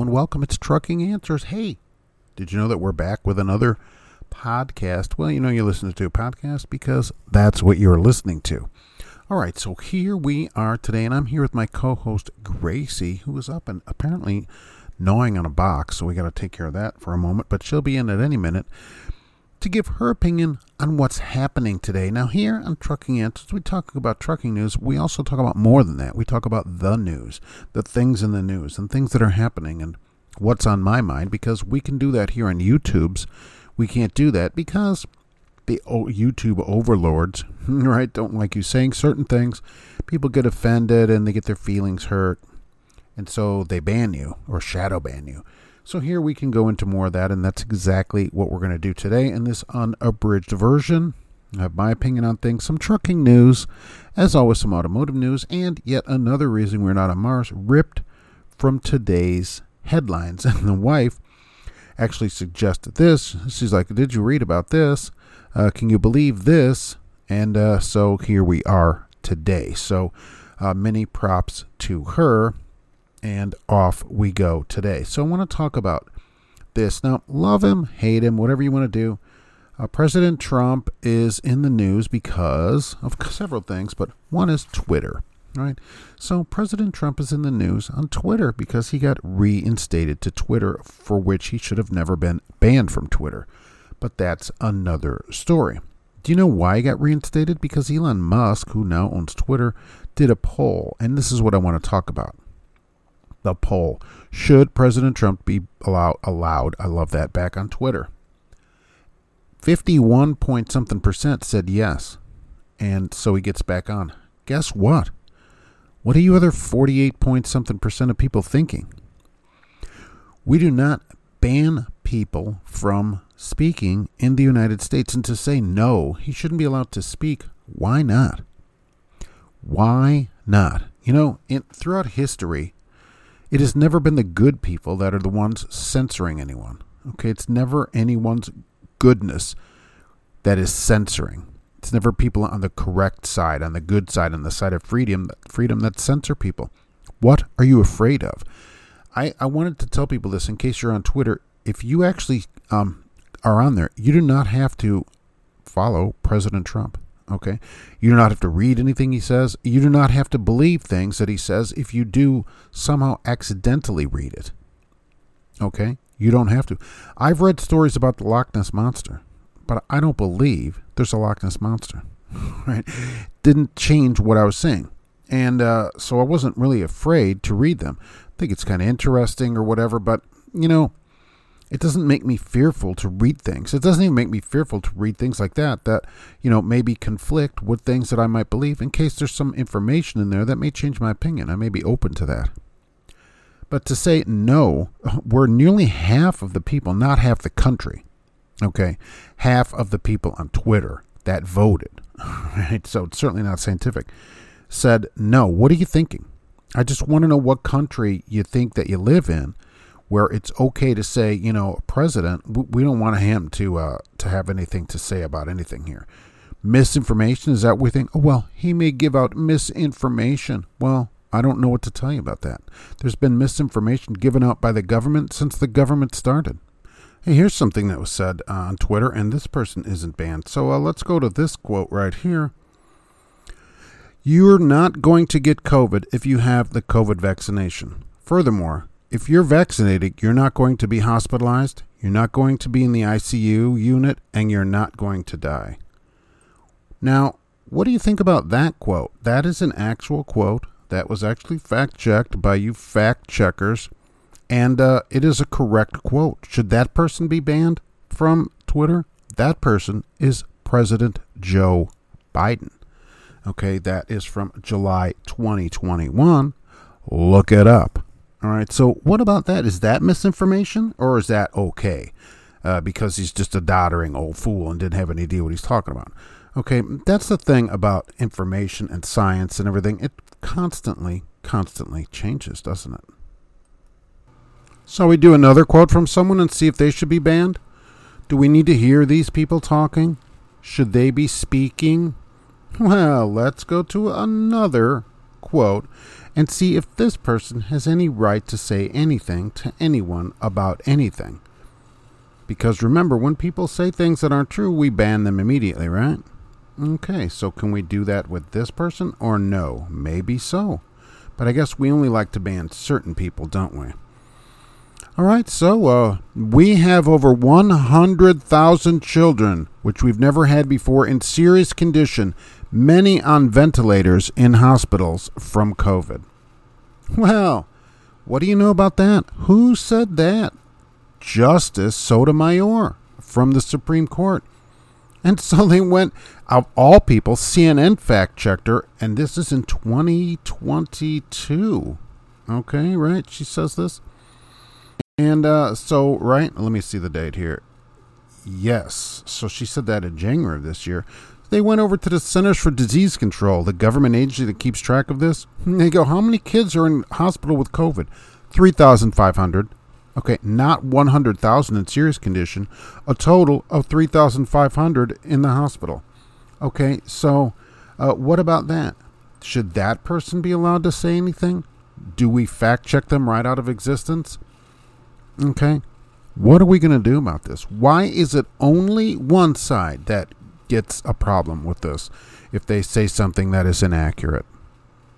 And welcome. It's Trucking Answers. Hey, did you know that we're back with another podcast? Well, you know you're listening to a podcast because that's what you're listening to. All right, so here we are today, and I'm here with my co host Gracie, who is up and apparently gnawing on a box, so we got to take care of that for a moment, but she'll be in at any minute to give her opinion on what's happening today. Now, here on Trucking Answers, we talk about trucking news. We also talk about more than that. We talk about the news, the things in the news, and things that are happening, and what's on my mind, because we can do that here on YouTube's. We can't do that because the YouTube overlords, right, don't like you saying certain things. People get offended and they get their feelings hurt, and so they ban you or shadow ban you. So here we can go into more of that, and that's exactly what we're going to do today in this unabridged version. I have my opinion on things, some trucking news, as always, some automotive news, and yet another reason we're not on Mars, ripped from today's headlines. And the wife actually suggested this. She's like, Did you read about this? Uh, can you believe this? And uh, so here we are today. So uh, many props to her and off we go today. So I want to talk about this. Now, love him, hate him, whatever you want to do. Uh, President Trump is in the news because of several things, but one is Twitter. Right? So President Trump is in the news on Twitter because he got reinstated to Twitter, for which he should have never been banned from Twitter. But that's another story. Do you know why he got reinstated? Because Elon Musk, who now owns Twitter, did a poll, and this is what I want to talk about the poll. Should President Trump be allow, allowed, I love that, back on Twitter? 51 point something percent said yes. And so he gets back on. Guess what? What are you other 48 point something percent of people thinking? We do not ban people from speaking in the United States. And to say no, he shouldn't be allowed to speak, why not? Why not? You know, in, throughout history, it has never been the good people that are the ones censoring anyone. Okay, it's never anyone's goodness that is censoring. It's never people on the correct side, on the good side, on the side of freedom, freedom that censor people. What are you afraid of? I, I wanted to tell people this in case you're on Twitter. If you actually um, are on there, you do not have to follow President Trump. Okay? You do not have to read anything he says. You do not have to believe things that he says if you do somehow accidentally read it. Okay? You don't have to. I've read stories about the Loch Ness Monster, but I don't believe there's a Loch Ness Monster. right? Didn't change what I was saying. And uh, so I wasn't really afraid to read them. I think it's kind of interesting or whatever, but, you know, it doesn't make me fearful to read things. It doesn't even make me fearful to read things like that that, you know, maybe conflict with things that I might believe in case there's some information in there that may change my opinion. I may be open to that. But to say no, we're nearly half of the people, not half the country, okay, half of the people on Twitter that voted, right? So it's certainly not scientific, said no. What are you thinking? I just want to know what country you think that you live in where it's okay to say, you know, president, we don't want him to uh, to have anything to say about anything here. Misinformation is that we think, oh well, he may give out misinformation. Well, I don't know what to tell you about that. There's been misinformation given out by the government since the government started. Hey, here's something that was said uh, on Twitter, and this person isn't banned. So uh, let's go to this quote right here. You're not going to get COVID if you have the COVID vaccination. Furthermore, if you're vaccinated, you're not going to be hospitalized, you're not going to be in the ICU unit, and you're not going to die. Now, what do you think about that quote? That is an actual quote that was actually fact checked by you fact checkers, and uh, it is a correct quote. Should that person be banned from Twitter? That person is President Joe Biden. Okay, that is from July 2021. Look it up. All right. So what about that? Is that misinformation or is that okay? Uh, because he's just a doddering old fool and didn't have any idea what he's talking about. Okay, that's the thing about information and science and everything. It constantly, constantly changes, doesn't it? Shall we do another quote from someone and see if they should be banned. Do we need to hear these people talking? Should they be speaking? Well, let's go to another quote and see if this person has any right to say anything to anyone about anything. Because remember, when people say things that aren't true, we ban them immediately, right? Okay, so can we do that with this person or no? Maybe so. But I guess we only like to ban certain people, don't we? All right, so uh, we have over 100,000 children, which we've never had before, in serious condition, many on ventilators in hospitals from COVID. Well, what do you know about that? Who said that? Justice Sotomayor from the Supreme Court. And so they went, of all people, CNN fact checked her, and this is in 2022. Okay, right? She says this. And uh, so, right, let me see the date here. Yes. So she said that in January of this year. They went over to the Centers for Disease Control, the government agency that keeps track of this. They go, How many kids are in hospital with COVID? 3,500. Okay, not 100,000 in serious condition, a total of 3,500 in the hospital. Okay, so uh, what about that? Should that person be allowed to say anything? Do we fact check them right out of existence? Okay, what are we going to do about this? Why is it only one side that gets a problem with this if they say something that is inaccurate?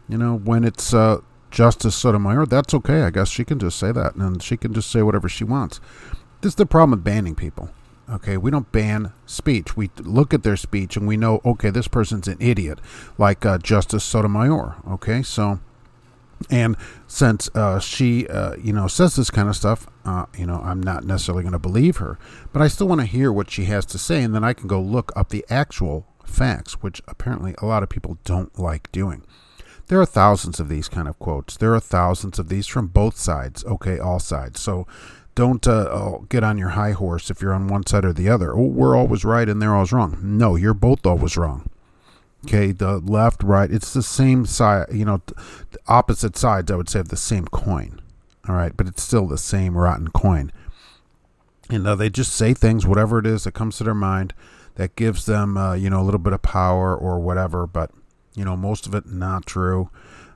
You know, when it's uh, Justice Sotomayor, that's okay. I guess she can just say that and she can just say whatever she wants. This is the problem with banning people. Okay, we don't ban speech. We look at their speech and we know, okay, this person's an idiot, like uh, Justice Sotomayor. Okay, so, and since uh, she, uh, you know, says this kind of stuff, uh, you know, I'm not necessarily going to believe her, but I still want to hear what she has to say, and then I can go look up the actual facts, which apparently a lot of people don't like doing. There are thousands of these kind of quotes. There are thousands of these from both sides. Okay, all sides. So don't uh, oh, get on your high horse if you're on one side or the other. Oh, we're always right and they're always wrong. No, you're both always wrong. Okay, the left, right, it's the same side, you know, opposite sides, I would say, of the same coin. All right, but it's still the same rotten coin. And uh, they just say things, whatever it is that comes to their mind, that gives them, uh, you know, a little bit of power or whatever. But you know, most of it not true.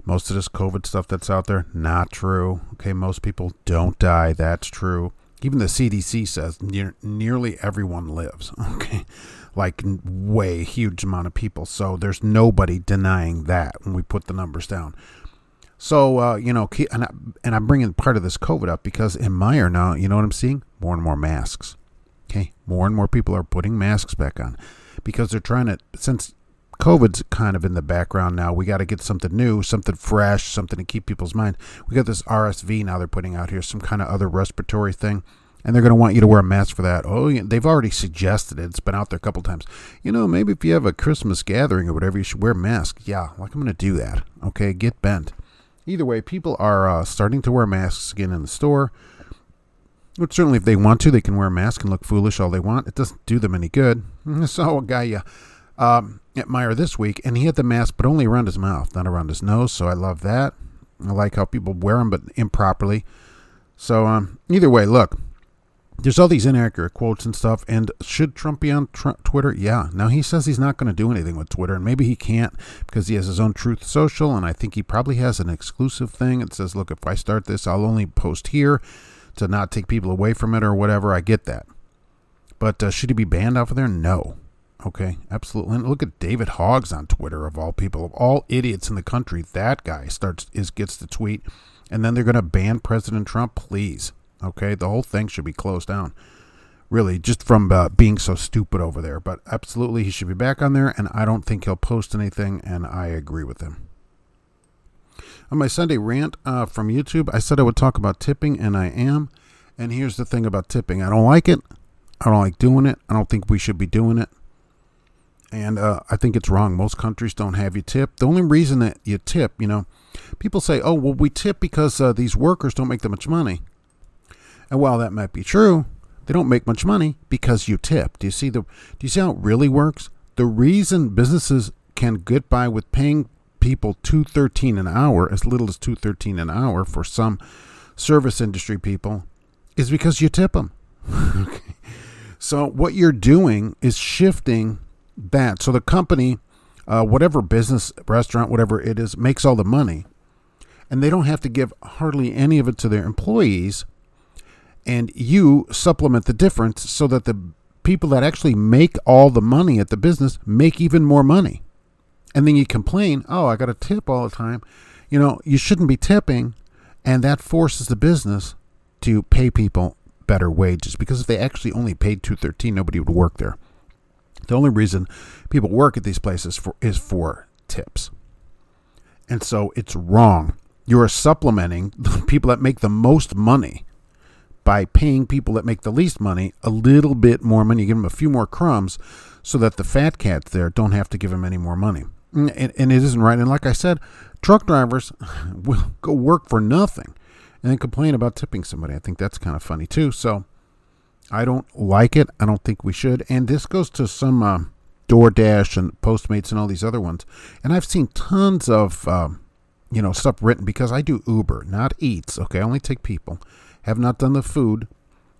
Most of this COVID stuff that's out there, not true. Okay, most people don't die. That's true. Even the CDC says near, nearly everyone lives. Okay, like way huge amount of people. So there's nobody denying that when we put the numbers down. So uh, you know, and I, and I'm bringing part of this COVID up because in Meijer now, you know what I'm seeing? More and more masks. Okay, more and more people are putting masks back on because they're trying to since COVID's kind of in the background now. We got to get something new, something fresh, something to keep people's mind. We got this RSV now they're putting out here, some kind of other respiratory thing, and they're going to want you to wear a mask for that. Oh, they've already suggested it. It's been out there a couple times. You know, maybe if you have a Christmas gathering or whatever, you should wear a mask. Yeah, like I'm going to do that. Okay, get bent. Either way, people are uh, starting to wear masks again in the store. But certainly, if they want to, they can wear a mask and look foolish all they want. It doesn't do them any good. Saw a guy. Uh, um, at Meijer this week, and he had the mask, but only around his mouth, not around his nose. So I love that. I like how people wear them, but improperly. So um, either way, look, there's all these inaccurate quotes and stuff. And should Trump be on Twitter? Yeah. Now he says he's not going to do anything with Twitter, and maybe he can't because he has his own Truth Social, and I think he probably has an exclusive thing. It says, look, if I start this, I'll only post here to not take people away from it or whatever. I get that. But uh, should he be banned off of there? No. Okay, absolutely. And look at David Hogg's on Twitter of all people, of all idiots in the country. That guy starts is gets the tweet, and then they're going to ban President Trump. Please, okay, the whole thing should be closed down. Really, just from uh, being so stupid over there. But absolutely, he should be back on there, and I don't think he'll post anything. And I agree with him. On my Sunday rant uh, from YouTube, I said I would talk about tipping, and I am. And here's the thing about tipping: I don't like it. I don't like doing it. I don't think we should be doing it and uh, I think it's wrong. Most countries don't have you tip. The only reason that you tip, you know, people say, "Oh, well, we tip because uh, these workers don't make that much money." And while that might be true, they don't make much money because you tip. Do you see the? Do you see how it really works? The reason businesses can get by with paying people two thirteen an hour, as little as two thirteen an hour for some service industry people, is because you tip them. okay. So what you're doing is shifting that. So the company, uh, whatever business, restaurant, whatever it is, makes all the money. and they don't have to give hardly any of it to their employees and you supplement the difference so that the people that actually make all the money at the business make even more money and then you complain oh i got a tip all the time you know you shouldn't be tipping and that forces the business to pay people better wages because if they actually only paid 213 nobody would work there the only reason people work at these places for is for tips. And so it's wrong. You're supplementing the people that make the most money by paying people that make the least money a little bit more money. You give them a few more crumbs so that the fat cats there don't have to give them any more money. Mm, and, and it isn't right. And like i said truck drivers will go work for nothing and then complain about tipping somebody. I think that's kind of funny too. So I don't like it. I don't think we should. And this goes to some uh, DoorDash and Postmates and all these other ones. And I've seen tons of um, you know stuff written because I do Uber, not Eats. Okay, I only take people. Have not done the food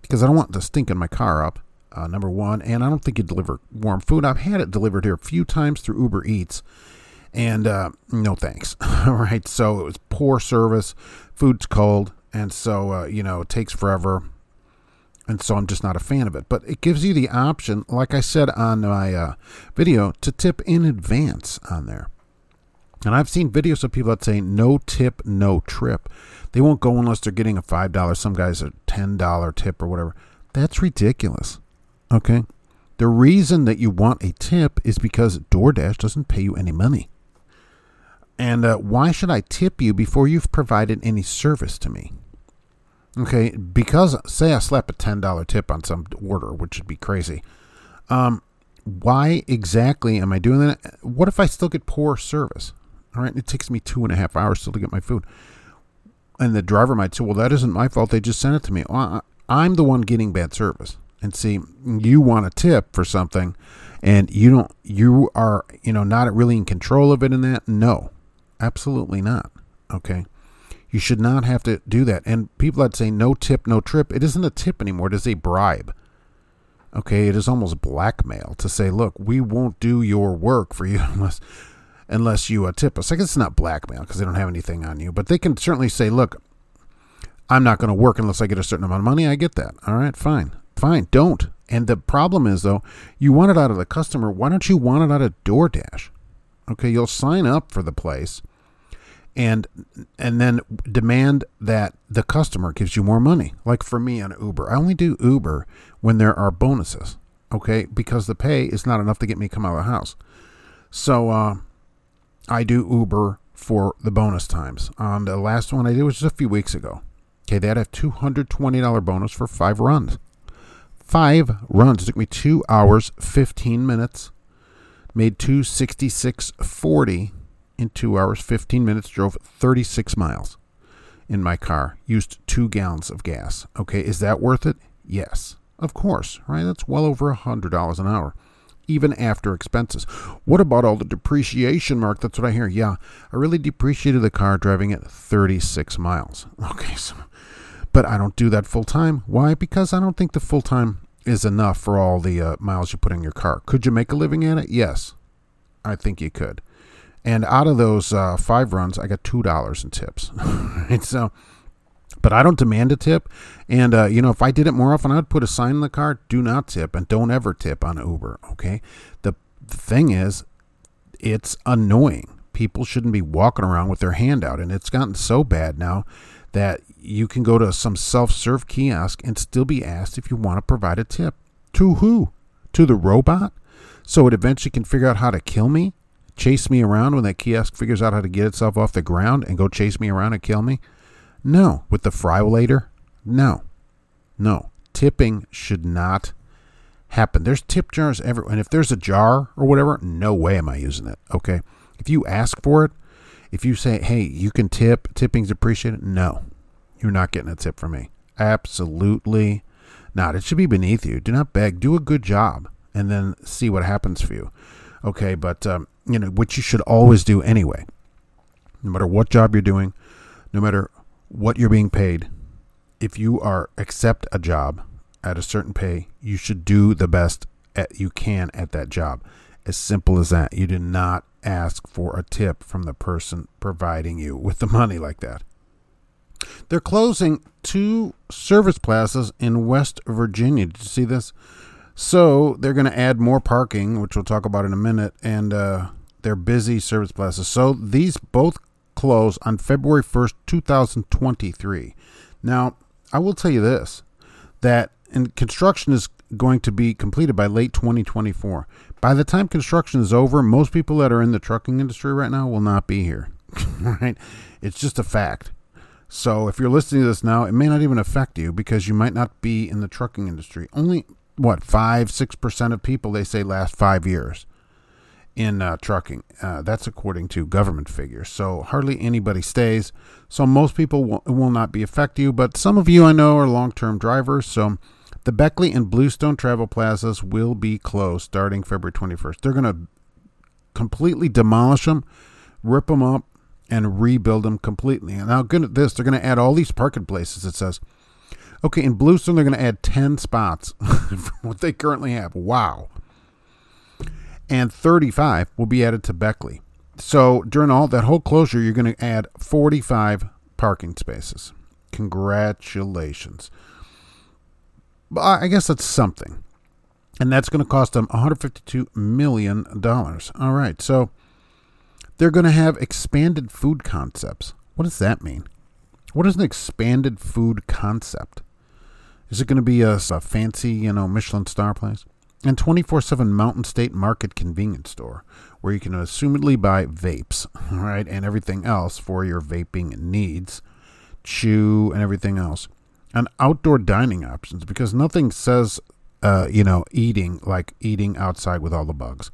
because I don't want the stink in my car up. Uh, number one, and I don't think you deliver warm food. I've had it delivered here a few times through Uber Eats, and uh, no thanks. All right, so it was poor service. Food's cold and so uh, you know it takes forever and so i'm just not a fan of it. But it gives you the option like i said on my uh, video to tip in advance on there. And i've seen videos of people that say no tip no trip. They won't go unless they're getting a five dollar some guys a ten dollar tip or whatever. That's ridiculous. Okay? The reason that you want a tip is because DoorDash doesn't pay you any money. And uh, why should I tip you before you've provided any service to me? Okay, because say I slap a ten dollar tip on some order, which would be crazy. Um, why exactly am I doing that? What if I still get poor service? All right, it takes me two and a half hours still to get my food, and the driver might say, "Well, that isn't my fault. They just sent it to me." Well, I'm the one getting bad service. And see, you want a tip for something, and you don't. You are, you know, not really in control of it. In that, no, absolutely not. Okay. You should not have to do that. And people that say no tip, no trip, it isn't a tip anymore. It is a bribe. Okay, it is almost blackmail to say, look, we won't do your work for you unless unless you uh, tip us. I guess it's not blackmail because they don't have anything on you, but they can certainly say, look, I'm not going to work unless I get a certain amount of money. I get that. All right, fine, fine. Don't. And the problem is though, you want it out of the customer. Why don't you want it out of DoorDash? Okay, you'll sign up for the place and and then demand that the customer gives you more money. Like for me on Uber, I only do Uber when there are bonuses, okay? Because the pay is not enough to get me to come out of the house. So uh, I do Uber for the bonus times. On the last one I did was just a few weeks ago. Okay, they had a two hundred twenty dollar bonus for five runs. Five runs it took me two hours fifteen minutes. Made two sixty six forty in two hours, 15 minutes, drove 36 miles in my car, used two gallons of gas. Okay, is that worth it? Yes, of course, right? That's well over a $100 an hour, even after expenses. What about all the depreciation, Mark? That's what I hear. Yeah, I really depreciated the car driving it 36 miles. Okay, so, but I don't do that full time. Why? Because I don't think the full time is enough for all the uh, miles you put in your car. Could you make a living at it? Yes, I think you could. And out of those uh, five runs, I got two dollars in tips. right? So, but I don't demand a tip. And uh, you know, if I did it more often, I'd put a sign in the car: "Do not tip," and don't ever tip on Uber. Okay. The, the thing is, it's annoying. People shouldn't be walking around with their hand out, and it's gotten so bad now that you can go to some self-serve kiosk and still be asked if you want to provide a tip. To who? To the robot? So it eventually can figure out how to kill me? Chase me around when that kiosk figures out how to get itself off the ground and go chase me around and kill me? No. With the friolator? No. No. Tipping should not happen. There's tip jars everywhere. And if there's a jar or whatever, no way am I using it. Okay. If you ask for it, if you say, hey, you can tip, tipping's appreciated, no. You're not getting a tip from me. Absolutely not. It should be beneath you. Do not beg. Do a good job and then see what happens for you. Okay, but um, you know, what you should always do anyway. No matter what job you're doing, no matter what you're being paid, if you are accept a job at a certain pay, you should do the best at, you can at that job. As simple as that. You do not ask for a tip from the person providing you with the money like that. They're closing two service plazas in West Virginia. Did you see this? So they're going to add more parking, which we'll talk about in a minute, and uh, they're busy service plazas. So these both close on February 1st, 2023. Now, I will tell you this that and construction is going to be completed by late 2024. By the time construction is over, most people that are in the trucking industry right now will not be here. right? It's just a fact. So if you're listening to this now, it may not even affect you because you might not be in the trucking industry. Only what five, six percent of people they say last five years in uh, trucking. Uh, that's according to government figures. So hardly anybody stays. So most people will, will not be affect you, but some of you I know are long-term drivers. So the Beckley and Bluestone travel plazas will be closed starting February 21st. They're going to completely demolish them, rip them up, and rebuild them completely. And now, good at this, they're going to add all these parking places. It says, okay, in Bluestone they're going to add 10 spots from what they currently have. Wow. And 35 will be added to Beckley. So during all that whole closure, you're going to add 45 parking spaces. Congratulations. But I guess that's something. And that's going to cost them $152 million. All right. So they're going to have expanded food concepts. What does that mean? What is an expanded food concept? Is it going to be a, a fancy, you know, Michelin star place? And 24 7 Mountain State Market convenience store where you can assumedly buy vapes, all right, and everything else for your vaping needs, chew, and everything else. And outdoor dining options because nothing says, uh, you know, eating like eating outside with all the bugs.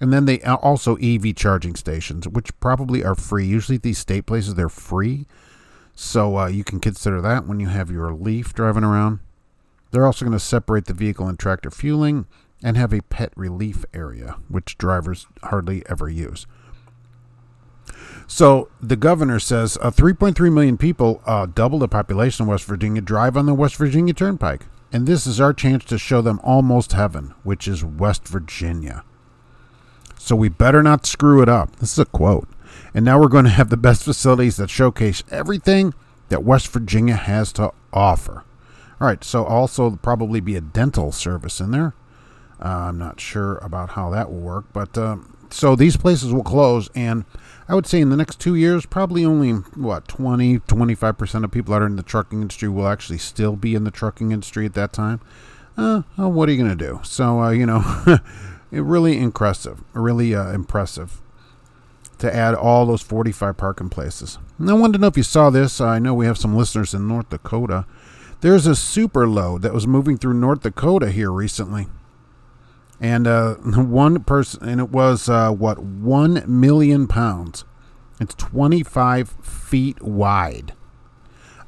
And then they also EV charging stations, which probably are free. Usually these state places they're free, so uh, you can consider that when you have your Leaf driving around. They're also going to separate the vehicle and tractor fueling and have a pet relief area, which drivers hardly ever use. So the governor says uh, 3.3 million people, uh, double the population of West Virginia, drive on the West Virginia Turnpike. And this is our chance to show them almost heaven, which is West Virginia. So we better not screw it up. This is a quote. And now we're going to have the best facilities that showcase everything that West Virginia has to offer. All right, so also probably be a dental service in there. Uh, I'm not sure about how that will work, but um, so these places will close, and I would say in the next two years, probably only what 20, 25 percent of people that are in the trucking industry will actually still be in the trucking industry at that time. Uh, well, what are you going to do? So uh, you know. really impressive, really uh, impressive to add all those 45 parking places. And I wanted to know if you saw this. I know we have some listeners in North Dakota. There's a super load that was moving through North Dakota here recently. And uh, one person, and it was uh, what, 1 million pounds. It's 25 feet wide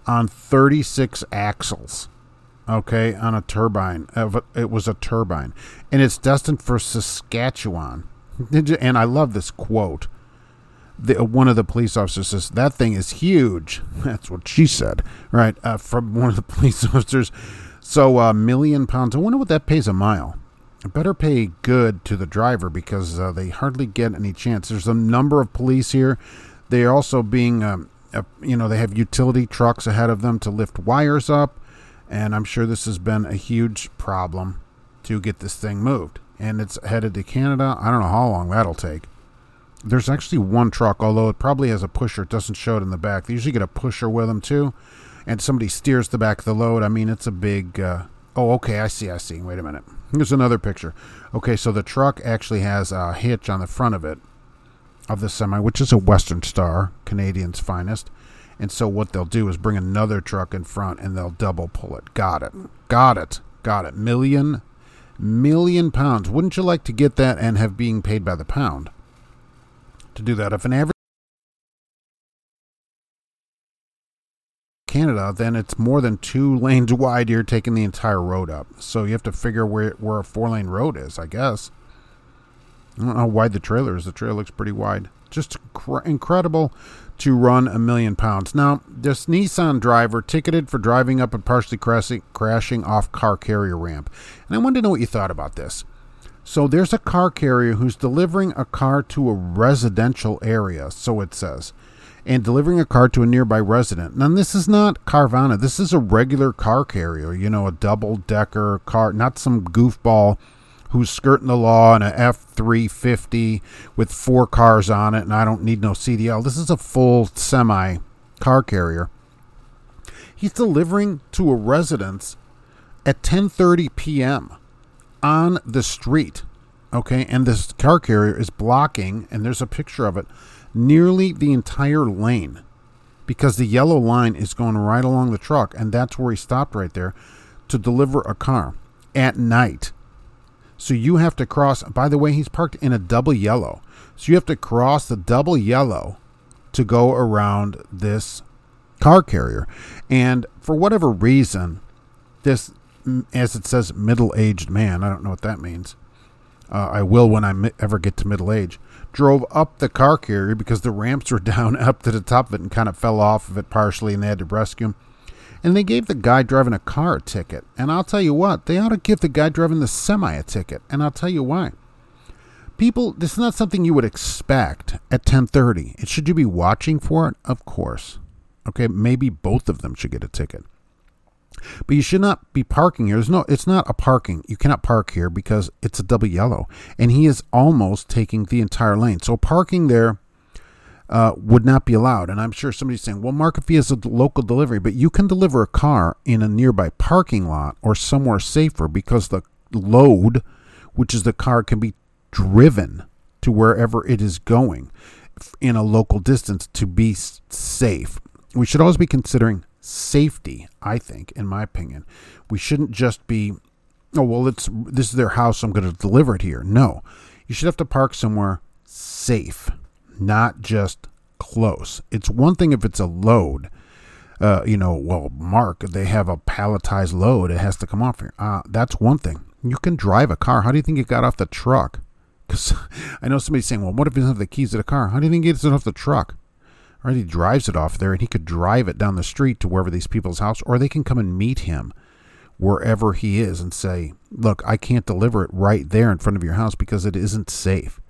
on 36 axles okay, on a turbine. It was a turbine, and it's destined for Saskatchewan. And I love this quote. The, one of the police officers says that thing is huge. That's what she said, right? Uh, from one of the police officers. So a uh, million pounds. I wonder what that pays a mile. I better pay good to the driver because uh, they hardly get any chance. There's a number of police here. They are also being, um, uh, you know, they have utility trucks ahead of them to lift wires up and I'm sure this has been a huge problem to get this thing moved. And it's headed to Canada. I don't know how long that'll take. There's actually one truck, although it probably has a pusher. It doesn't show it in the back. They usually get a pusher with them too, and somebody steers the back of the load. I mean, it's a big. Uh, oh, okay, I see. I see. Wait a minute. Here's another picture. Okay, so the truck actually has a hitch on the front of it, of the semi, which is a Western Star, Canadian's finest. And so what they'll do is bring another truck in front and they'll double pull it. Got it. Got it. Got it. Million, million pounds. Wouldn't you like to get that and have being paid by the pound to do that? If an average Canada, then it's more than two lanes wide. You're taking the entire road up. So you have to figure where, where a four lane road is, I guess. I don't know how wide the trailer is. The trailer looks pretty wide. Just cr- incredible to run a million pounds. Now, this Nissan driver ticketed for driving up and partially crashing, crashing off car carrier ramp. And I wanted to know what you thought about this. So there's a car carrier who's delivering a car to a residential area, so it says, and delivering a car to a nearby resident. Now, this is not Carvana. This is a regular car carrier, you know, a double decker car, not some goofball who's skirting the law in a F 350 with four cars on it, and I don't need no CDL. This is a full semi car carrier. He's delivering to a residence at 10:30 p.m on the street. Okay, and this car carrier is blocking, and there's a picture of it, nearly the entire lane because the yellow line is going right along the truck, and that's where he stopped right there to deliver a car at night. So you have to cross. By the way, he's parked in a double yellow. So you have to cross the double yellow to go around this car carrier. And for whatever reason, this as it says, middle aged man. I don't know what that means. Uh, I will when I mi- ever get to middle age. Drove up the car carrier because the ramps were down up to the top of it and kind of fell off of it partially, and they had to rescue him. And they gave the guy driving a car a ticket. And I'll tell you what, they ought to give the guy driving the semi a ticket. And I'll tell you why. People, this is not something you would expect at 10:30. It should you be watching for it? Of course. Okay, maybe both of them should get a ticket. But you should not be parking here. There's no it's not a parking. You cannot park here because it's a double yellow. And he is almost taking the entire lane. So parking there uh, would not be allowed. And I'm sure somebody's saying, well, Mark, if he has a local delivery, but you can deliver a car in a nearby parking lot or somewhere safer because the load, which is the car, can be driven to wherever it is going in a local distance to be safe. We should always be considering safety, I think, in my opinion. We shouldn't just be, oh, well, it's, this is their house, I'm going to deliver it here. No, you should have to park somewhere safe, not just close. It's one thing if it's a load. Uh, you know, well, Mark, they have a palletized load. It has to come off here. Uh, that's one thing. You can drive a car. How do you think it got off the truck? Because I know somebody's saying, well, what if he doesn't have the keys to the car? How do you think he gets it off the truck? Right, he drives it off there and he could drive it down the street to wherever these people's house or they can come and meet him wherever he is and say look i can't deliver it right there in front of your house because it isn't safe.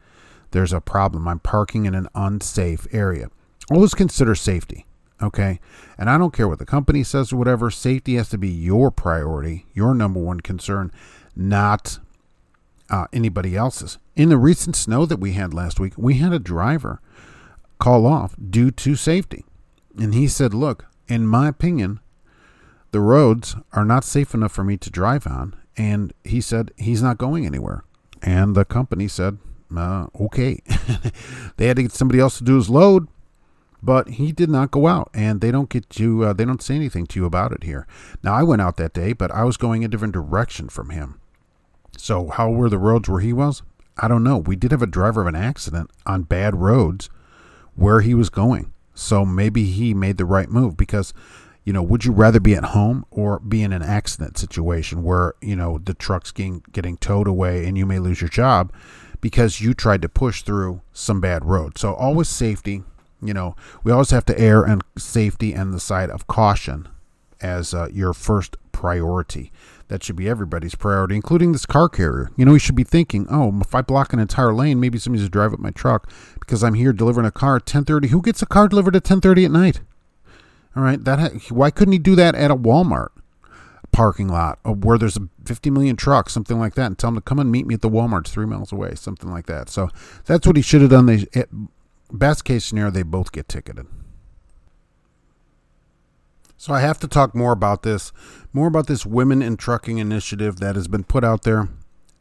There's a problem. I'm parking in an unsafe area. Always consider safety okay? And i don't care what the company says or whatever safety has to be your priority your number one concern not uh, anybody else's. In the recent snow that we had last week we had a driver call off due to safety. And he said, Look, in my opinion, the roads are not safe enough for me to drive on. And he said he's not going anywhere. And the company said, uh, okay. they had to get somebody else to do his load, but he did not go out. And they don't get you, uh, they don't say anything to you about it here. Now, I went out that day, but I was going a different direction from him. So, how were the roads where he was? I don't know. We did have a driver of an accident on bad roads where he was going. So maybe he made the right move because, you know, would you rather be at home or be in an accident situation where, you know, the truck's getting, getting towed away and you may lose your job because you tried to push through some bad road? So always safety. You know, we always have to err on safety and the side of caution as uh, your first priority. That should be everybody's priority, including this car carrier. You know, we should be thinking, oh, if I block an entire lane, maybe somebody's to drive up my truck because I'm here delivering a car at 10:30. Who gets a car delivered at 10:30 at night? All right, that why couldn't he do that at a Walmart parking lot where there's a 50 million trucks, something like that, and tell him to come and meet me at the Walmart three miles away, something like that. So that's what he should have done. They, best case scenario, they both get ticketed. So I have to talk more about this, more about this Women in Trucking initiative that has been put out there.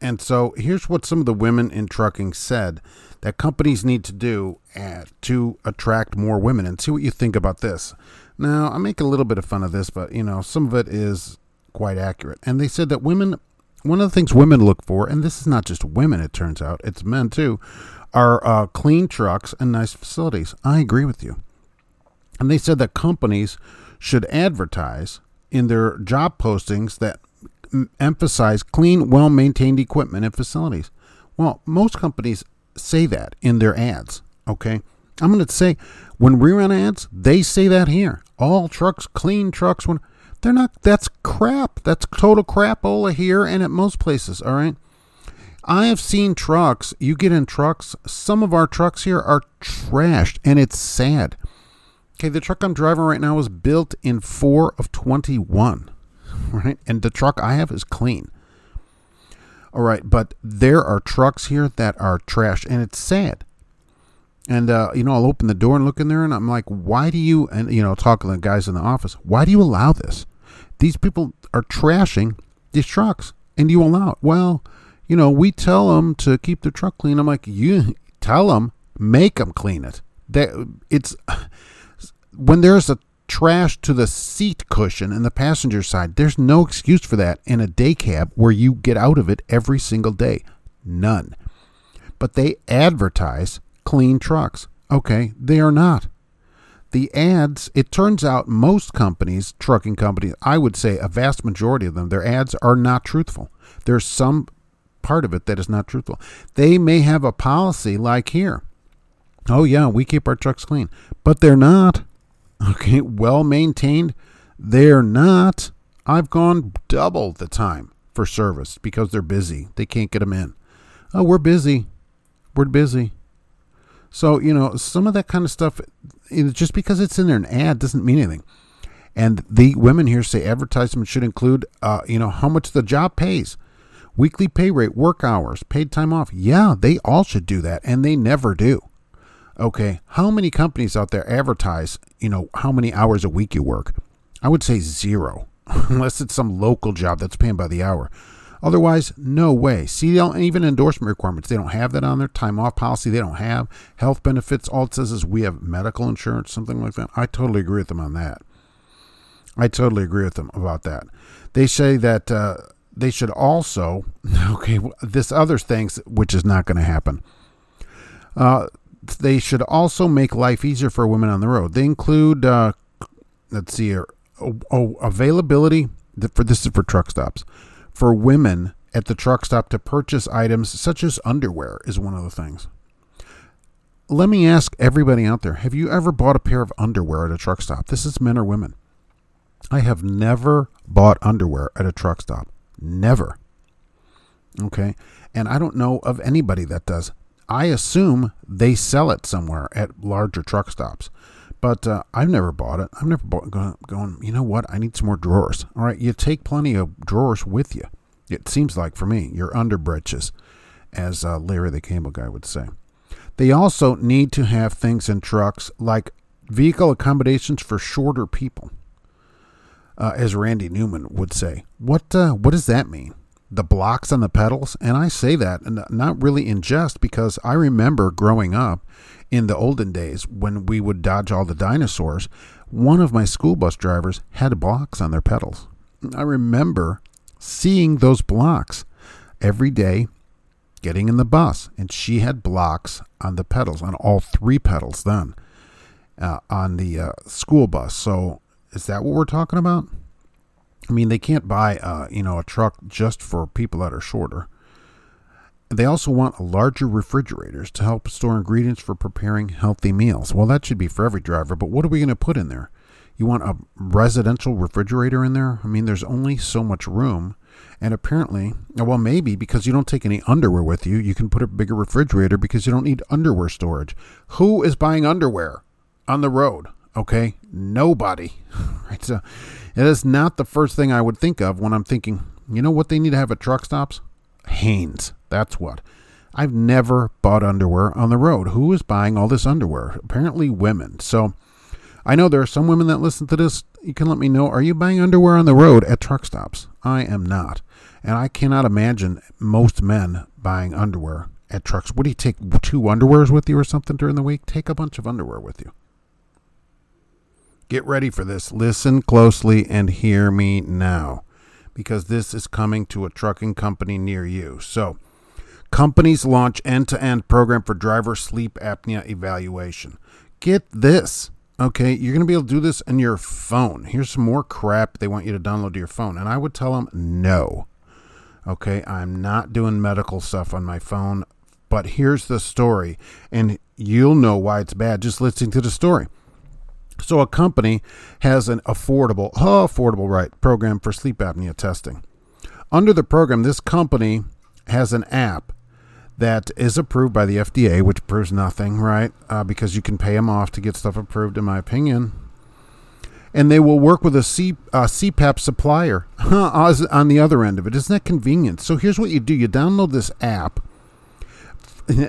And so here's what some of the women in trucking said that companies need to do uh, to attract more women and see what you think about this. Now, I make a little bit of fun of this, but you know, some of it is quite accurate. And they said that women one of the things women look for, and this is not just women, it turns out, it's men too, are uh, clean trucks and nice facilities. I agree with you. And they said that companies should advertise in their job postings that emphasize clean, well maintained equipment and facilities. Well, most companies say that in their ads, okay? I'm going to say when we run ads, they say that here. All trucks, clean trucks. When they're not, that's crap. That's total crap. crapola here and at most places, all right? I have seen trucks, you get in trucks, some of our trucks here are trashed, and it's sad. Okay, the truck I'm driving right now was built in 4 of 21, right? And the truck I have is clean. All right, but there are trucks here that are trash, and it's sad. And uh, you know, I'll open the door and look in there, and I'm like, "Why do you?" And you know, talking to the guys in the office, "Why do you allow this? These people are trashing these trucks, and you allow it." Well, you know, we tell them to keep their truck clean. I'm like, "You tell them, make them clean it." That it's when there's a trash to the seat cushion in the passenger side. There's no excuse for that in a day cab where you get out of it every single day. None. But they advertise clean trucks. Okay, they are not. The ads, it turns out most companies, trucking companies, I would say a vast majority of them, their ads are not truthful. There's some part of it that is not truthful. They may have a policy like here. Oh, yeah, we keep our trucks clean, but they're not. Okay, well maintained. They're not. I've gone double the time for service because they're busy. They can't get them in. Oh, we're busy. We're busy. So, you know, some of that kind of stuff, just because it's in there an ad doesn't mean anything. And the women here say advertisement should include, uh, you know, how much the job pays, weekly pay rate, work hours, paid time off. Yeah, they all should do that, and they never do. Okay, how many companies out there advertise, you know, how many hours a week you work? I would say zero, unless it's some local job that's paying by the hour. Otherwise, no way. CDL and even endorsement requirements, they don't have that on their time off policy. They don't have health benefits. All it says is we have medical insurance, something like that. I totally agree with them on that. I totally agree with them about that. They say that uh, they should also, okay, this other things, which is not going to happen. Uh, they should also make life easier for women on the road. They include, uh, let's see oh, availability for this is for truck stops for women at the truck stop to purchase items such as underwear is one of the things. Let me ask everybody out there have you ever bought a pair of underwear at a truck stop? This is men or women. I have never bought underwear at a truck stop. Never. Okay. And I don't know of anybody that does. I assume they sell it somewhere at larger truck stops. But uh, I've never bought it. I've never bought going, going, you know what? I need some more drawers. All right, you take plenty of drawers with you. It seems like for me, your underbreeches, as uh, Larry the Cable Guy would say. They also need to have things in trucks like vehicle accommodations for shorter people, uh, as Randy Newman would say. What uh, what does that mean? The blocks on the pedals, and I say that not really in jest because I remember growing up in the olden days when we would dodge all the dinosaurs, one of my school bus drivers had blocks on their pedals. I remember seeing those blocks every day getting in the bus, and she had blocks on the pedals, on all three pedals then, uh, on the uh, school bus. So is that what we're talking about? I mean, they can't buy, uh, you know, a truck just for people that are shorter. They also want larger refrigerators to help store ingredients for preparing healthy meals. Well, that should be for every driver, but what are we going to put in there? You want a residential refrigerator in there? I mean, there's only so much room. And apparently, well, maybe because you don't take any underwear with you, you can put a bigger refrigerator because you don't need underwear storage. Who is buying underwear on the road? Okay, nobody. right, so it is not the first thing I would think of when I'm thinking, you know what they need to have at truck stops? Hanes. That's what. I've never bought underwear on the road. Who is buying all this underwear? Apparently, women. So I know there are some women that listen to this. You can let me know. Are you buying underwear on the road at truck stops? I am not. And I cannot imagine most men buying underwear at trucks. What do you take two underwears with you or something during the week? Take a bunch of underwear with you. Get ready for this. Listen closely and hear me now because this is coming to a trucking company near you. So, Companies launch end to end program for driver sleep apnea evaluation. Get this. Okay, you're going to be able to do this on your phone. Here's some more crap they want you to download to your phone. And I would tell them no. Okay, I'm not doing medical stuff on my phone. But here's the story, and you'll know why it's bad just listening to the story. So, a company has an affordable, affordable, right, program for sleep apnea testing. Under the program, this company has an app that is approved by the FDA, which proves nothing, right? Uh, because you can pay them off to get stuff approved, in my opinion. And they will work with a CPAP supplier on the other end of it. Isn't that convenient? So here's what you do you download this app.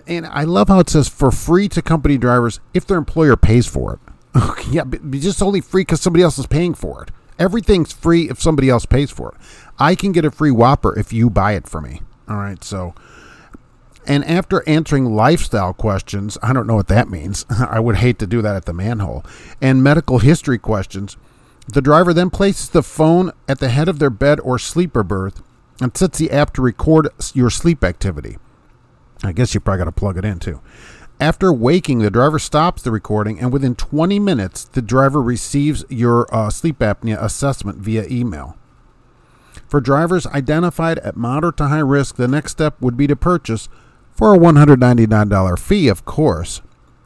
And I love how it says for free to company drivers if their employer pays for it. Okay, yeah, but just only free because somebody else is paying for it. Everything's free if somebody else pays for it. I can get a free Whopper if you buy it for me. All right, so. And after answering lifestyle questions, I don't know what that means. I would hate to do that at the manhole. And medical history questions, the driver then places the phone at the head of their bed or sleeper berth and sets the app to record your sleep activity. I guess you probably got to plug it in too. After waking, the driver stops the recording, and within 20 minutes, the driver receives your uh, sleep apnea assessment via email. For drivers identified at moderate to high risk, the next step would be to purchase, for a $199 fee, of course,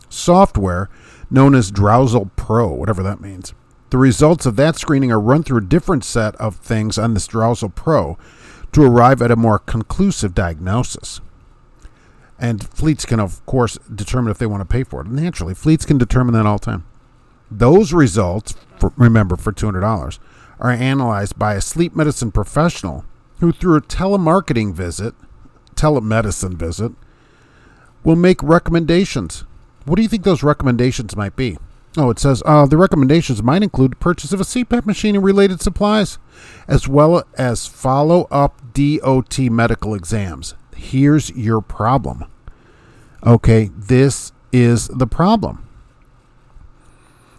software known as Drowsel Pro, whatever that means. The results of that screening are run through a different set of things on this Drowsel Pro to arrive at a more conclusive diagnosis. And fleets can, of course, determine if they want to pay for it. Naturally, fleets can determine that all the time. Those results, for, remember, for $200, are analyzed by a sleep medicine professional who, through a telemarketing visit, telemedicine visit, will make recommendations. What do you think those recommendations might be? Oh, it says uh, the recommendations might include purchase of a CPAP machine and related supplies, as well as follow up DOT medical exams here's your problem. Okay, this is the problem.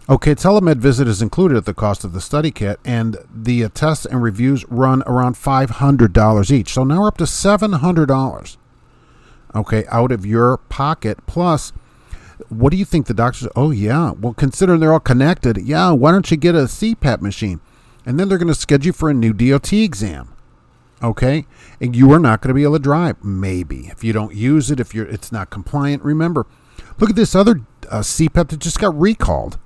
Okay, telemed visit is included at the cost of the study kit, and the uh, tests and reviews run around $500 each. So now we're up to $700. Okay, out of your pocket. Plus, what do you think the doctors? Oh, yeah. Well, considering they're all connected, yeah, why don't you get a CPAP machine? And then they're going to schedule you for a new DOT exam okay? And you are not going to be able to drive maybe. If you don't use it if you're it's not compliant remember look at this other uh, cpap that just got recalled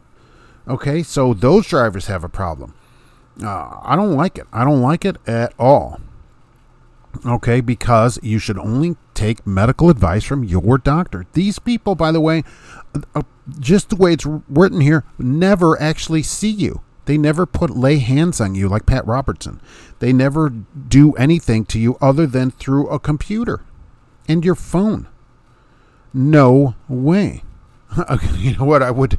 okay? So those drivers have a problem. Uh, i don't like it. I don't like it at all okay? Because you should only take medical advice from your doctor. These people by the way uh, just the way it's written here never actually see you they never put lay hands on you like Pat Robertson. They never do anything to you other than through a computer and your phone. No way. you know what? I would.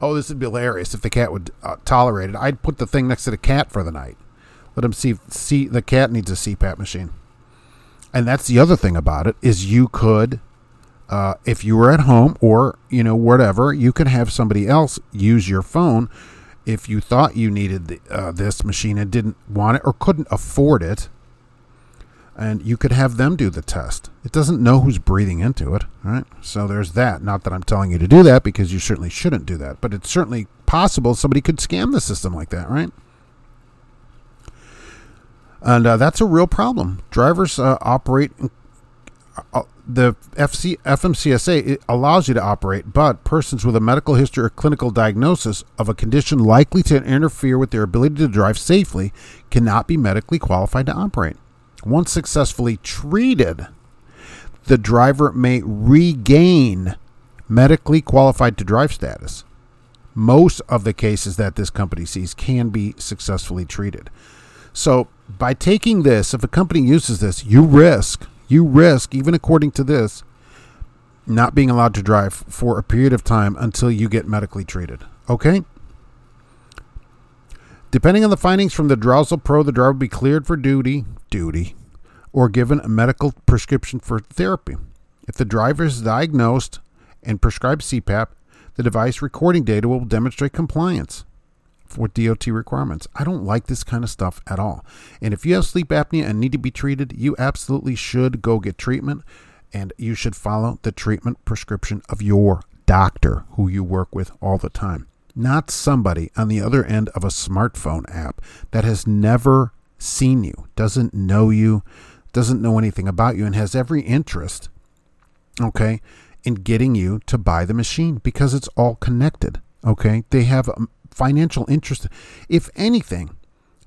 Oh, this would be hilarious if the cat would uh, tolerate it. I'd put the thing next to the cat for the night. Let him see. See, the cat needs a CPAP machine. And that's the other thing about it is you could, uh, if you were at home or you know whatever, you could have somebody else use your phone if you thought you needed the, uh, this machine and didn't want it or couldn't afford it, and you could have them do the test. It doesn't know who's breathing into it, right? So there's that. Not that I'm telling you to do that because you certainly shouldn't do that, but it's certainly possible somebody could scam the system like that, right? And uh, that's a real problem. Drivers uh, operate Uh, the FC, FMCSA allows you to operate, but persons with a medical history or clinical diagnosis of a condition likely to interfere with their ability to drive safely cannot be medically qualified to operate. Once successfully treated, the driver may regain medically qualified to drive status. Most of the cases that this company sees can be successfully treated. So, by taking this, if a company uses this, you risk you risk, even according to this, not being allowed to drive for a period of time until you get medically treated. Okay? Depending on the findings from the Drowsel Pro, the driver will be cleared for duty, duty, or given a medical prescription for therapy. If the driver is diagnosed and prescribed CPAP, the device recording data will demonstrate compliance for DOT requirements. I don't like this kind of stuff at all. And if you have sleep apnea and need to be treated, you absolutely should go get treatment and you should follow the treatment prescription of your doctor who you work with all the time. Not somebody on the other end of a smartphone app that has never seen you, doesn't know you, doesn't know anything about you, and has every interest, okay, in getting you to buy the machine because it's all connected. Okay, they have um, financial interest. If anything,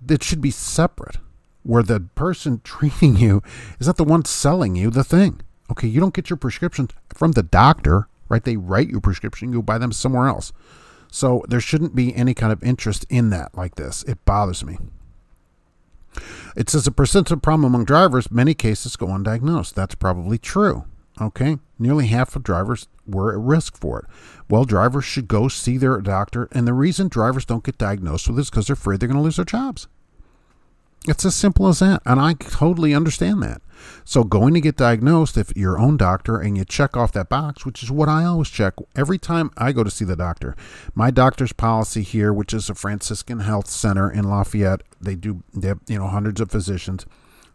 that should be separate, where the person treating you is not the one selling you the thing. Okay, you don't get your prescriptions from the doctor, right? They write your prescription, you buy them somewhere else. So there shouldn't be any kind of interest in that like this. It bothers me. It says a persistent problem among drivers, many cases go undiagnosed. That's probably true. Okay, nearly half of drivers were at risk for it. Well, drivers should go see their doctor, and the reason drivers don't get diagnosed with this is because they're afraid they're going to lose their jobs. It's as simple as that, and I totally understand that. So, going to get diagnosed, if your own doctor and you check off that box, which is what I always check every time I go to see the doctor. My doctor's policy here, which is a Franciscan Health Center in Lafayette, they do, they have, you know, hundreds of physicians.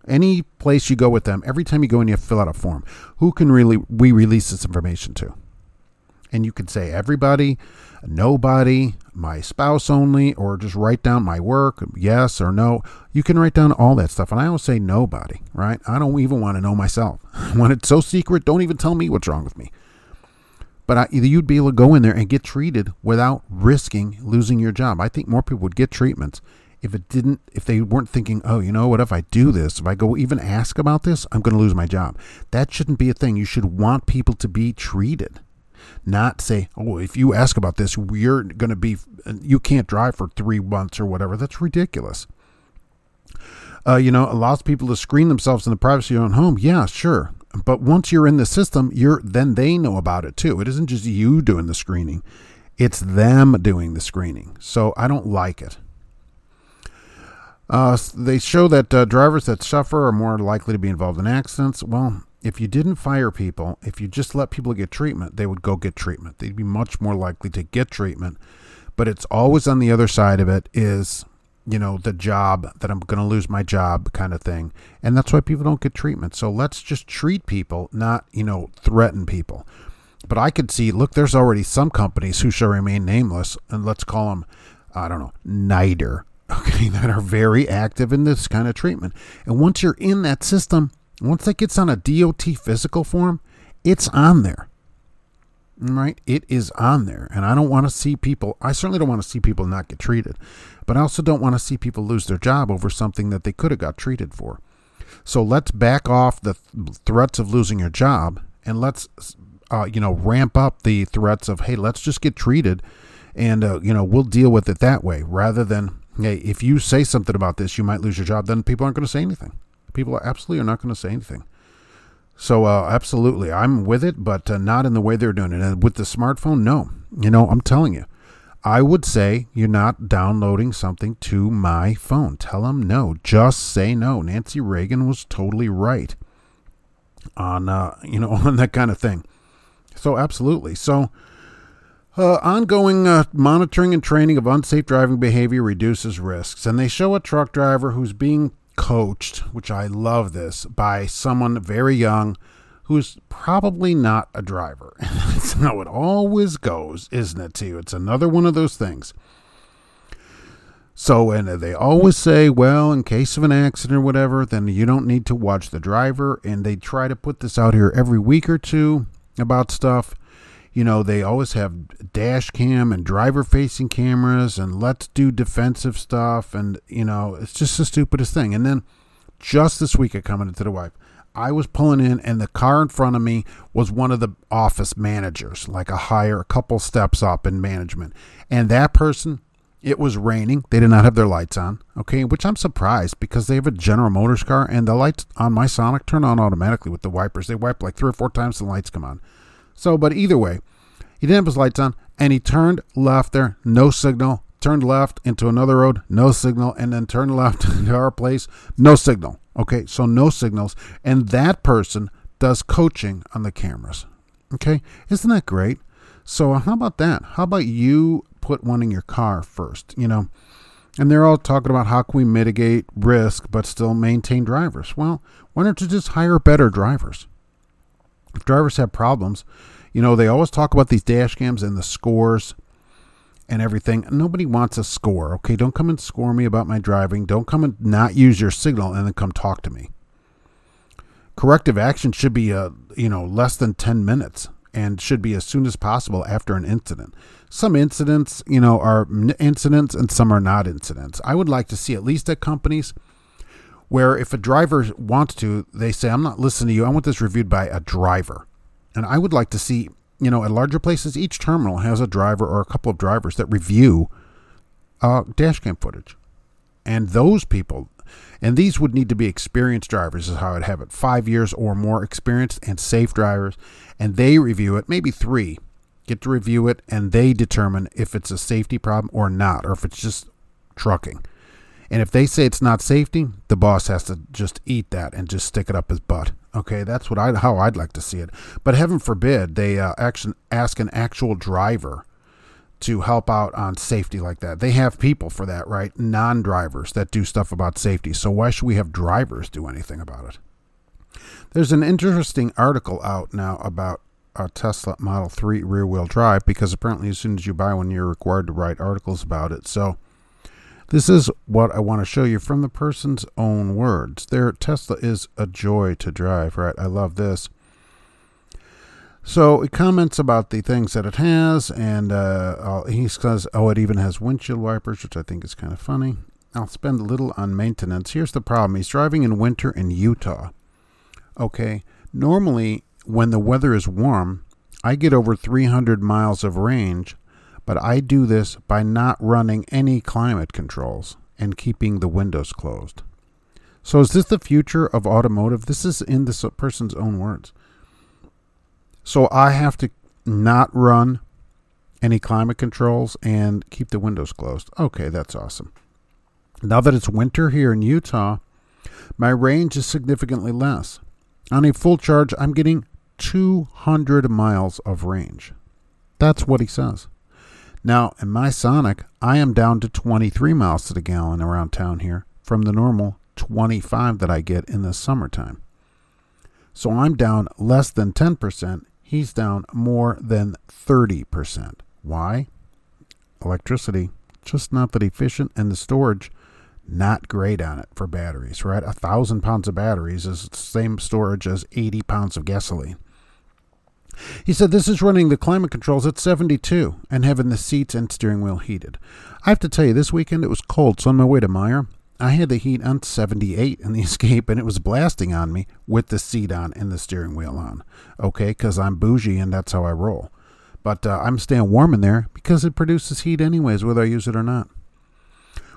Any place you go with them, every time you go in, you fill out a form. Who can really we release this information to? And you could say everybody, nobody, my spouse only, or just write down my work, yes or no. You can write down all that stuff. And I always say nobody, right? I don't even want to know myself. when it's so secret, don't even tell me what's wrong with me. But I, either you'd be able to go in there and get treated without risking losing your job. I think more people would get treatments if it didn't if they weren't thinking oh you know what? If i do this if i go even ask about this i'm going to lose my job. That shouldn't be a thing. You should want people to be treated not say oh if you ask about this you're going to be you can't drive for three months or whatever. That's ridiculous. Uh, you know allows people to screen themselves in the privacy of their own home. Yeah sure. But once you're in the system you're then they know about it too. It isn't just you doing the screening. It's them doing the screening. So i don't like it uh, they show that uh, drivers that suffer are more likely to be involved in accidents. Well, if you didn't fire people, if you just let people get treatment, they would go get treatment. They'd be much more likely to get treatment. But it's always on the other side of it is, you know, the job that I'm going to lose my job kind of thing. And that's why people don't get treatment. So let's just treat people, not, you know, threaten people. But I could see, look, there's already some companies who shall remain nameless, and let's call them, I don't know, NIDER okay, that are very active in this kind of treatment. And once you're in that system, once that gets on a DOT physical form, it's on there. Right? It is on there. And I don't want to see people, I certainly don't want to see people not get treated, but I also don't want to see people lose their job over something that they could have got treated for. So let's back off the th- threats of losing your job and let's, uh, you know, ramp up the threats of, hey, let's just get treated and, uh, you know, we'll deal with it that way rather than hey, if you say something about this, you might lose your job, then people aren't going to say anything. People are absolutely are not going to say anything. So, uh, absolutely, I'm with it, but uh, not in the way they're doing it. And with the smartphone, no. You know, I'm telling you, I would say you're not downloading something to my phone. Tell them no. Just say no. Nancy Reagan was totally right on, uh, you know, on that kind of thing. So, absolutely. So, uh, ongoing uh, monitoring and training of unsafe driving behavior reduces risks. And they show a truck driver who's being coached, which I love this, by someone very young who's probably not a driver. That's how it always goes, isn't it, to you? It's another one of those things. So, and they always say, well, in case of an accident or whatever, then you don't need to watch the driver. And they try to put this out here every week or two about stuff you know, they always have dash cam and driver facing cameras and let's do defensive stuff. And, you know, it's just the stupidest thing. And then just this week, I commented to the wife. I was pulling in, and the car in front of me was one of the office managers, like a higher, a couple steps up in management. And that person, it was raining. They did not have their lights on, okay, which I'm surprised because they have a General Motors car, and the lights on my Sonic turn on automatically with the wipers. They wipe like three or four times, the lights come on. So, but either way, he didn't have his lights on, and he turned left there, no signal. Turned left into another road, no signal, and then turned left into our place, no signal. Okay, so no signals, and that person does coaching on the cameras. Okay, isn't that great? So uh, how about that? How about you put one in your car first? You know, and they're all talking about how can we mitigate risk but still maintain drivers. Well, why don't you just hire better drivers? If drivers have problems, you know, they always talk about these dash cams and the scores and everything. Nobody wants a score, okay? Don't come and score me about my driving. Don't come and not use your signal and then come talk to me. Corrective action should be, uh, you know, less than 10 minutes and should be as soon as possible after an incident. Some incidents, you know, are incidents and some are not incidents. I would like to see at least at companies where if a driver wants to, they say, I'm not listening to you. I want this reviewed by a driver. And I would like to see, you know, at larger places, each terminal has a driver or a couple of drivers that review uh, dash cam footage. And those people, and these would need to be experienced drivers, is how I'd have it. Five years or more experienced and safe drivers. And they review it, maybe three, get to review it, and they determine if it's a safety problem or not, or if it's just trucking. And if they say it's not safety, the boss has to just eat that and just stick it up his butt. Okay, that's what I how I'd like to see it. But heaven forbid they uh, action, ask an actual driver to help out on safety like that. They have people for that, right? Non-drivers that do stuff about safety. So why should we have drivers do anything about it? There's an interesting article out now about a Tesla Model 3 rear-wheel drive because apparently as soon as you buy one, you're required to write articles about it. So this is what I want to show you from the person's own words. Their Tesla is a joy to drive, right? I love this. So it comments about the things that it has, and uh, he says, oh, it even has windshield wipers, which I think is kind of funny. I'll spend a little on maintenance. Here's the problem he's driving in winter in Utah. Okay, normally when the weather is warm, I get over 300 miles of range but I do this by not running any climate controls and keeping the windows closed. So, is this the future of automotive? This is in this person's own words. So, I have to not run any climate controls and keep the windows closed. Okay, that's awesome. Now that it's winter here in Utah, my range is significantly less. On a full charge, I'm getting 200 miles of range. That's what he says. Now, in my Sonic, I am down to 23 miles to the gallon around town here from the normal 25 that I get in the summertime. So I'm down less than 10%. He's down more than 30%. Why? Electricity, just not that efficient, and the storage, not great on it for batteries, right? A thousand pounds of batteries is the same storage as 80 pounds of gasoline. He said this is running the climate controls at 72 and having the seats and steering wheel heated. I have to tell you, this weekend it was cold, so on my way to Meijer, I had the heat on 78 in the escape and it was blasting on me with the seat on and the steering wheel on. Okay, because I'm bougie and that's how I roll. But uh, I'm staying warm in there because it produces heat anyways, whether I use it or not.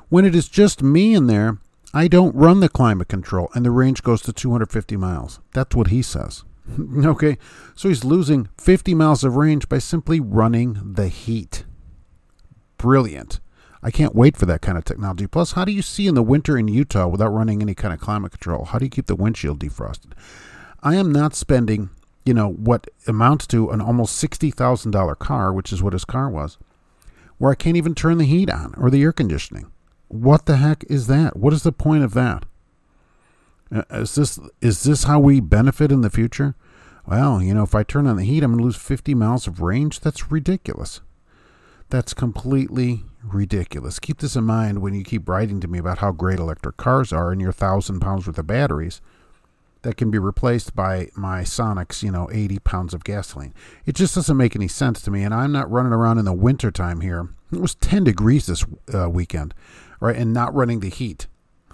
When it is just me in there, I don't run the climate control and the range goes to 250 miles. That's what he says. okay, so he's losing 50 miles of range by simply running the heat. Brilliant. I can't wait for that kind of technology. Plus, how do you see in the winter in Utah without running any kind of climate control? How do you keep the windshield defrosted? I am not spending, you know, what amounts to an almost $60,000 car, which is what his car was, where I can't even turn the heat on or the air conditioning. What the heck is that? What is the point of that? Uh, is this is this how we benefit in the future? Well, you know, if I turn on the heat, I'm going to lose 50 miles of range. That's ridiculous. That's completely ridiculous. Keep this in mind when you keep writing to me about how great electric cars are and your thousand pounds worth of batteries that can be replaced by my Sonic's, you know, 80 pounds of gasoline. It just doesn't make any sense to me. And I'm not running around in the wintertime here. It was 10 degrees this uh, weekend, right? And not running the heat.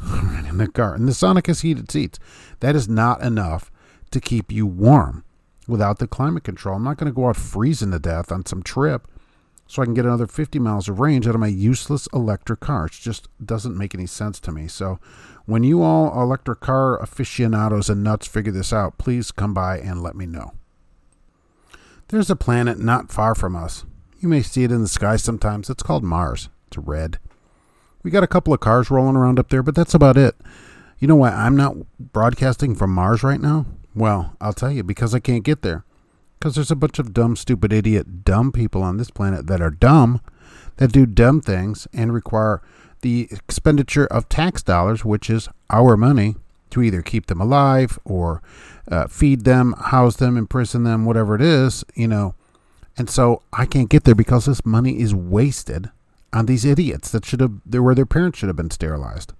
in the car. And the Sonic has heated seats. That is not enough to keep you warm without the climate control. I'm not going to go out freezing to death on some trip so I can get another 50 miles of range out of my useless electric car. It just doesn't make any sense to me. So when you all electric car aficionados and nuts figure this out, please come by and let me know. There's a planet not far from us. You may see it in the sky sometimes. It's called Mars. It's red. We got a couple of cars rolling around up there, but that's about it. You know why I'm not broadcasting from Mars right now? Well, I'll tell you, because I can't get there. Because there's a bunch of dumb, stupid, idiot, dumb people on this planet that are dumb, that do dumb things, and require the expenditure of tax dollars, which is our money, to either keep them alive or uh, feed them, house them, imprison them, whatever it is, you know. And so I can't get there because this money is wasted on these idiots that should have where their parents should have been sterilized.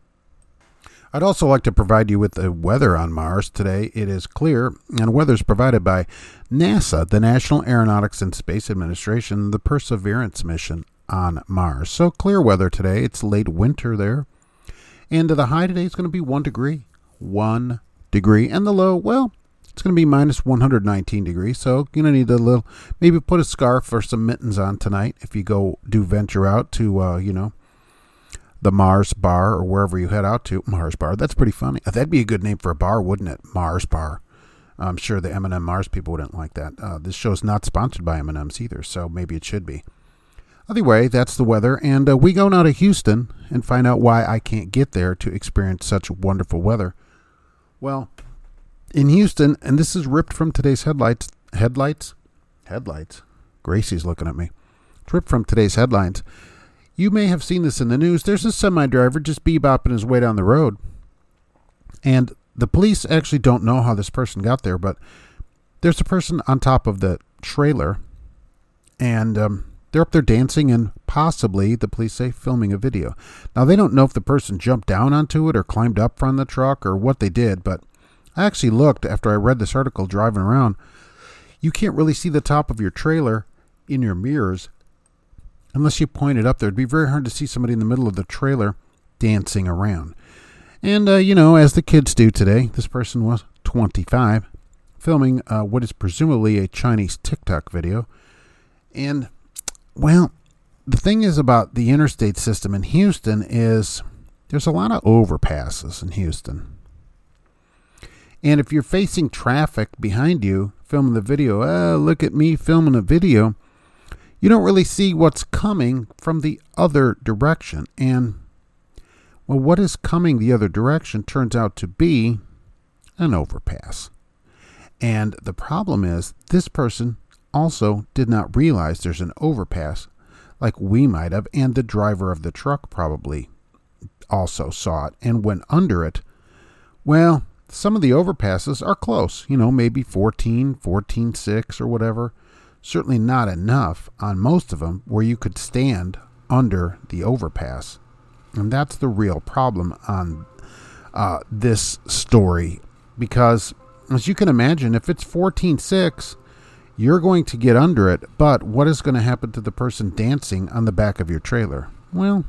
I'd also like to provide you with the weather on Mars today. It is clear, and weather is provided by NASA, the National Aeronautics and Space Administration, the Perseverance mission on Mars. So clear weather today. It's late winter there. And the high today is going to be 1 degree. 1 degree. And the low, well, it's going to be minus 119 degrees. So you're going to need a little, maybe put a scarf or some mittens on tonight if you go do venture out to, uh, you know, the Mars Bar or wherever you head out to. Mars Bar. That's pretty funny. That'd be a good name for a bar, wouldn't it? Mars Bar. I'm sure the M&M Mars people wouldn't like that. Uh, this show's not sponsored by M&M's either, so maybe it should be. Anyway, that's the weather, and uh, we go now to Houston and find out why I can't get there to experience such wonderful weather. Well, in Houston, and this is ripped from today's headlights. Headlights? Headlights. Gracie's looking at me. It's ripped from today's headlines. You may have seen this in the news. There's a semi driver just bebopping his way down the road. And the police actually don't know how this person got there, but there's a person on top of the trailer, and um, they're up there dancing and possibly, the police say, filming a video. Now, they don't know if the person jumped down onto it or climbed up from the truck or what they did, but I actually looked after I read this article driving around. You can't really see the top of your trailer in your mirrors unless you point it up there. It'd be very hard to see somebody in the middle of the trailer dancing around. And, uh, you know, as the kids do today, this person was 25, filming uh, what is presumably a Chinese TikTok video. And, well, the thing is about the interstate system in Houston is there's a lot of overpasses in Houston. And if you're facing traffic behind you, filming the video, oh, look at me filming a video, you don't really see what's coming from the other direction. And, well, what is coming the other direction turns out to be an overpass. And the problem is, this person also did not realize there's an overpass like we might have, and the driver of the truck probably also saw it and went under it. Well, some of the overpasses are close, you know, maybe 14, 14, 6 or whatever certainly not enough on most of them where you could stand under the overpass. And that's the real problem on uh, this story because, as you can imagine, if it's 14.6, you're going to get under it. But what is going to happen to the person dancing on the back of your trailer? Well,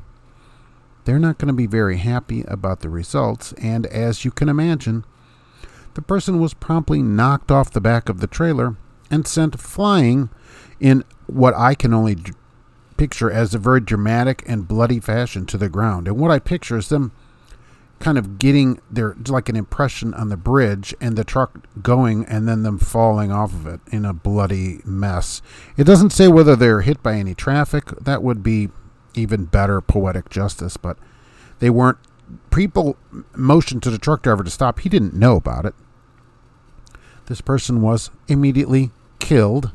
they're not going to be very happy about the results. And as you can imagine, the person was promptly knocked off the back of the trailer and sent flying in what I can only picture as a very dramatic and bloody fashion to the ground. And what I picture is them kind of getting their like an impression on the bridge and the truck going and then them falling off of it in a bloody mess. It doesn't say whether they're hit by any traffic. That would be even better poetic justice, but they weren't people motioned to the truck driver to stop. He didn't know about it. This person was immediately killed.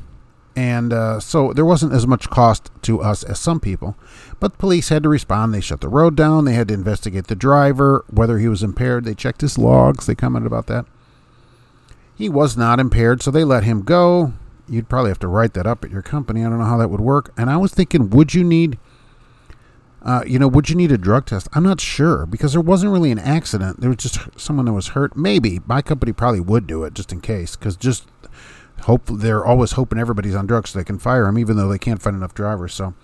And uh, so there wasn't as much cost to us as some people. But police had to respond. They shut the road down. They had to investigate the driver, whether he was impaired. They checked his logs. They commented about that. He was not impaired, so they let him go. You'd probably have to write that up at your company. I don't know how that would work. And I was thinking, would you need, uh, you know, would you need a drug test? I'm not sure because there wasn't really an accident. There was just someone that was hurt. Maybe my company probably would do it just in case because just hope they're always hoping everybody's on drugs so they can fire them, even though they can't find enough drivers. So,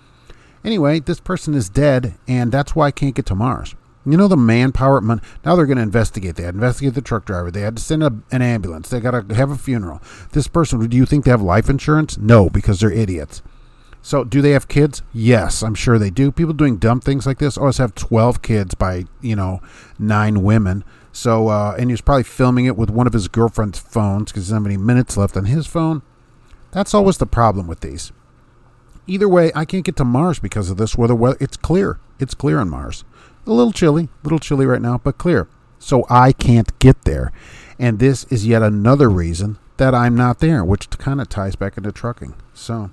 anyway, this person is dead, and that's why I can't get to Mars. You know the manpower. Now they're going to investigate. They had to investigate the truck driver. They had to send a, an ambulance. They got to have a funeral. This person. Do you think they have life insurance? No, because they're idiots. So, do they have kids? Yes, I'm sure they do. People doing dumb things like this always have 12 kids by you know nine women. So, uh, and he was probably filming it with one of his girlfriend's phones because he doesn't have any minutes left on his phone. That's always the problem with these. Either way, I can't get to Mars because of this. Where the weather, it's clear. It's clear on Mars. A little chilly, a little chilly right now, but clear. So I can't get there. And this is yet another reason that I'm not there, which kind of ties back into trucking. So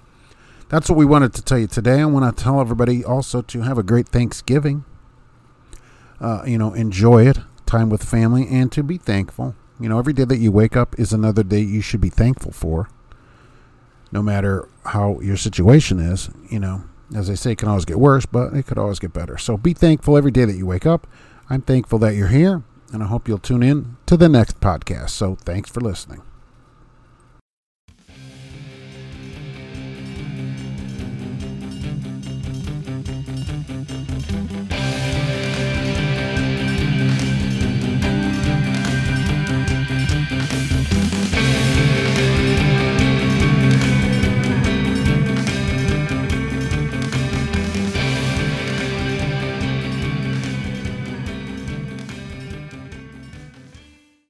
that's what we wanted to tell you today. I want to tell everybody also to have a great Thanksgiving. Uh, you know, enjoy it time with family, and to be thankful. You know, every day that you wake up is another day you should be thankful for, no matter how your situation is. You know, as I say, it can always get worse, but it could always get better. So be thankful every day that you wake up. I'm thankful that you're here, and I hope you'll tune in to the next podcast. So thanks for listening.